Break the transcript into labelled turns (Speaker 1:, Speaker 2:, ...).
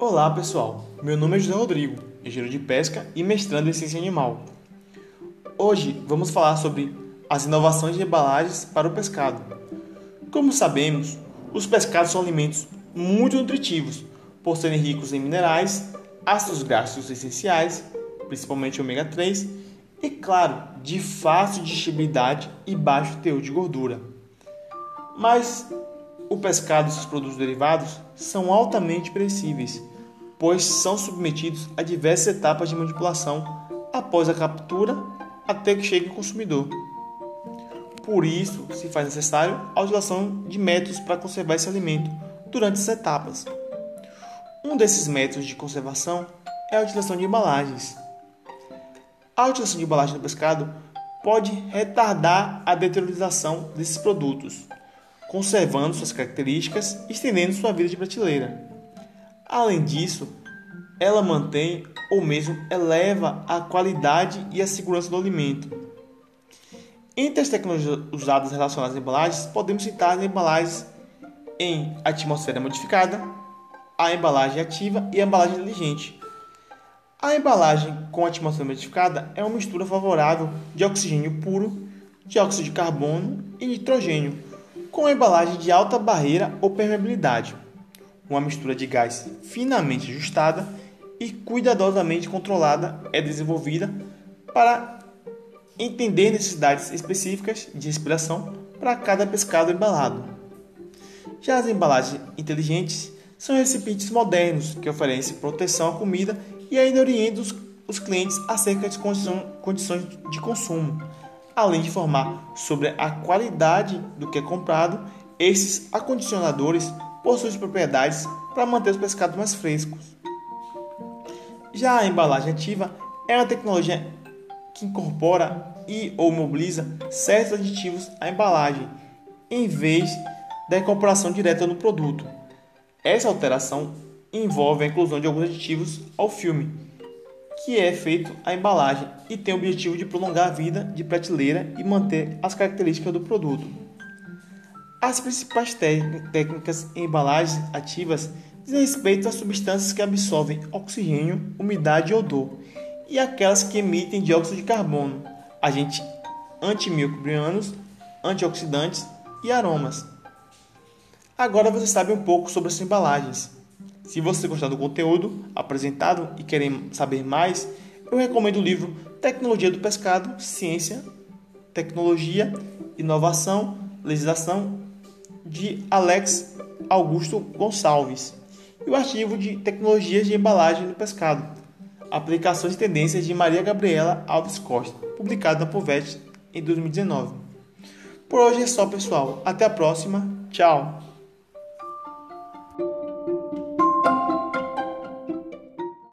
Speaker 1: Olá pessoal, meu nome é José Rodrigo, engenheiro de pesca e mestrando em ciência animal. Hoje vamos falar sobre as inovações de embalagens para o pescado. Como sabemos, os pescados são alimentos muito nutritivos, por serem ricos em minerais, ácidos graxos essenciais, principalmente ômega 3, e claro, de fácil digestibilidade e baixo teor de gordura. Mas o pescado e seus produtos derivados são altamente perecíveis, pois são submetidos a diversas etapas de manipulação após a captura até que chegue ao consumidor. Por isso, se faz necessário a utilização de métodos para conservar esse alimento durante essas etapas. Um desses métodos de conservação é a utilização de embalagens. A utilização de embalagem no pescado pode retardar a deteriorização desses produtos, conservando suas características e estendendo sua vida de prateleira. Além disso, ela mantém ou mesmo eleva a qualidade e a segurança do alimento. Entre as tecnologias usadas relacionadas às embalagens, podemos citar as embalagens em atmosfera modificada, a embalagem ativa e a embalagem inteligente. A embalagem com atmosfera modificada é uma mistura favorável de oxigênio puro, dióxido de carbono e nitrogênio, com embalagem de alta barreira ou permeabilidade, uma mistura de gás finamente ajustada e cuidadosamente controlada é desenvolvida para entender necessidades específicas de respiração para cada pescado embalado. Já as embalagens inteligentes são recipientes modernos que oferecem proteção à comida e ainda orientam os, os clientes acerca de condições de consumo, além de informar sobre a qualidade do que é comprado, esses acondicionadores possuem propriedades para manter os pescados mais frescos. Já a embalagem ativa é uma tecnologia que incorpora e ou mobiliza certos aditivos à embalagem, em vez da incorporação direta no produto. Essa alteração envolve a inclusão de alguns aditivos ao filme, que é feito a embalagem e tem o objetivo de prolongar a vida de prateleira e manter as características do produto. As principais técnicas em embalagens ativas dizem respeito às substâncias que absorvem oxigênio, umidade e odor, e aquelas que emitem dióxido de carbono, agentes antimicrobianos, antioxidantes e aromas. Agora você sabe um pouco sobre as embalagens. Se você gostar do conteúdo apresentado e quer saber mais, eu recomendo o livro Tecnologia do Pescado, Ciência, Tecnologia, Inovação, Legislação, de Alex Augusto Gonçalves, e o artigo de Tecnologias de Embalagem no Pescado, Aplicações e Tendências de Maria Gabriela Alves Costa, publicado na PUVET em 2019. Por hoje é só, pessoal. Até a próxima. Tchau!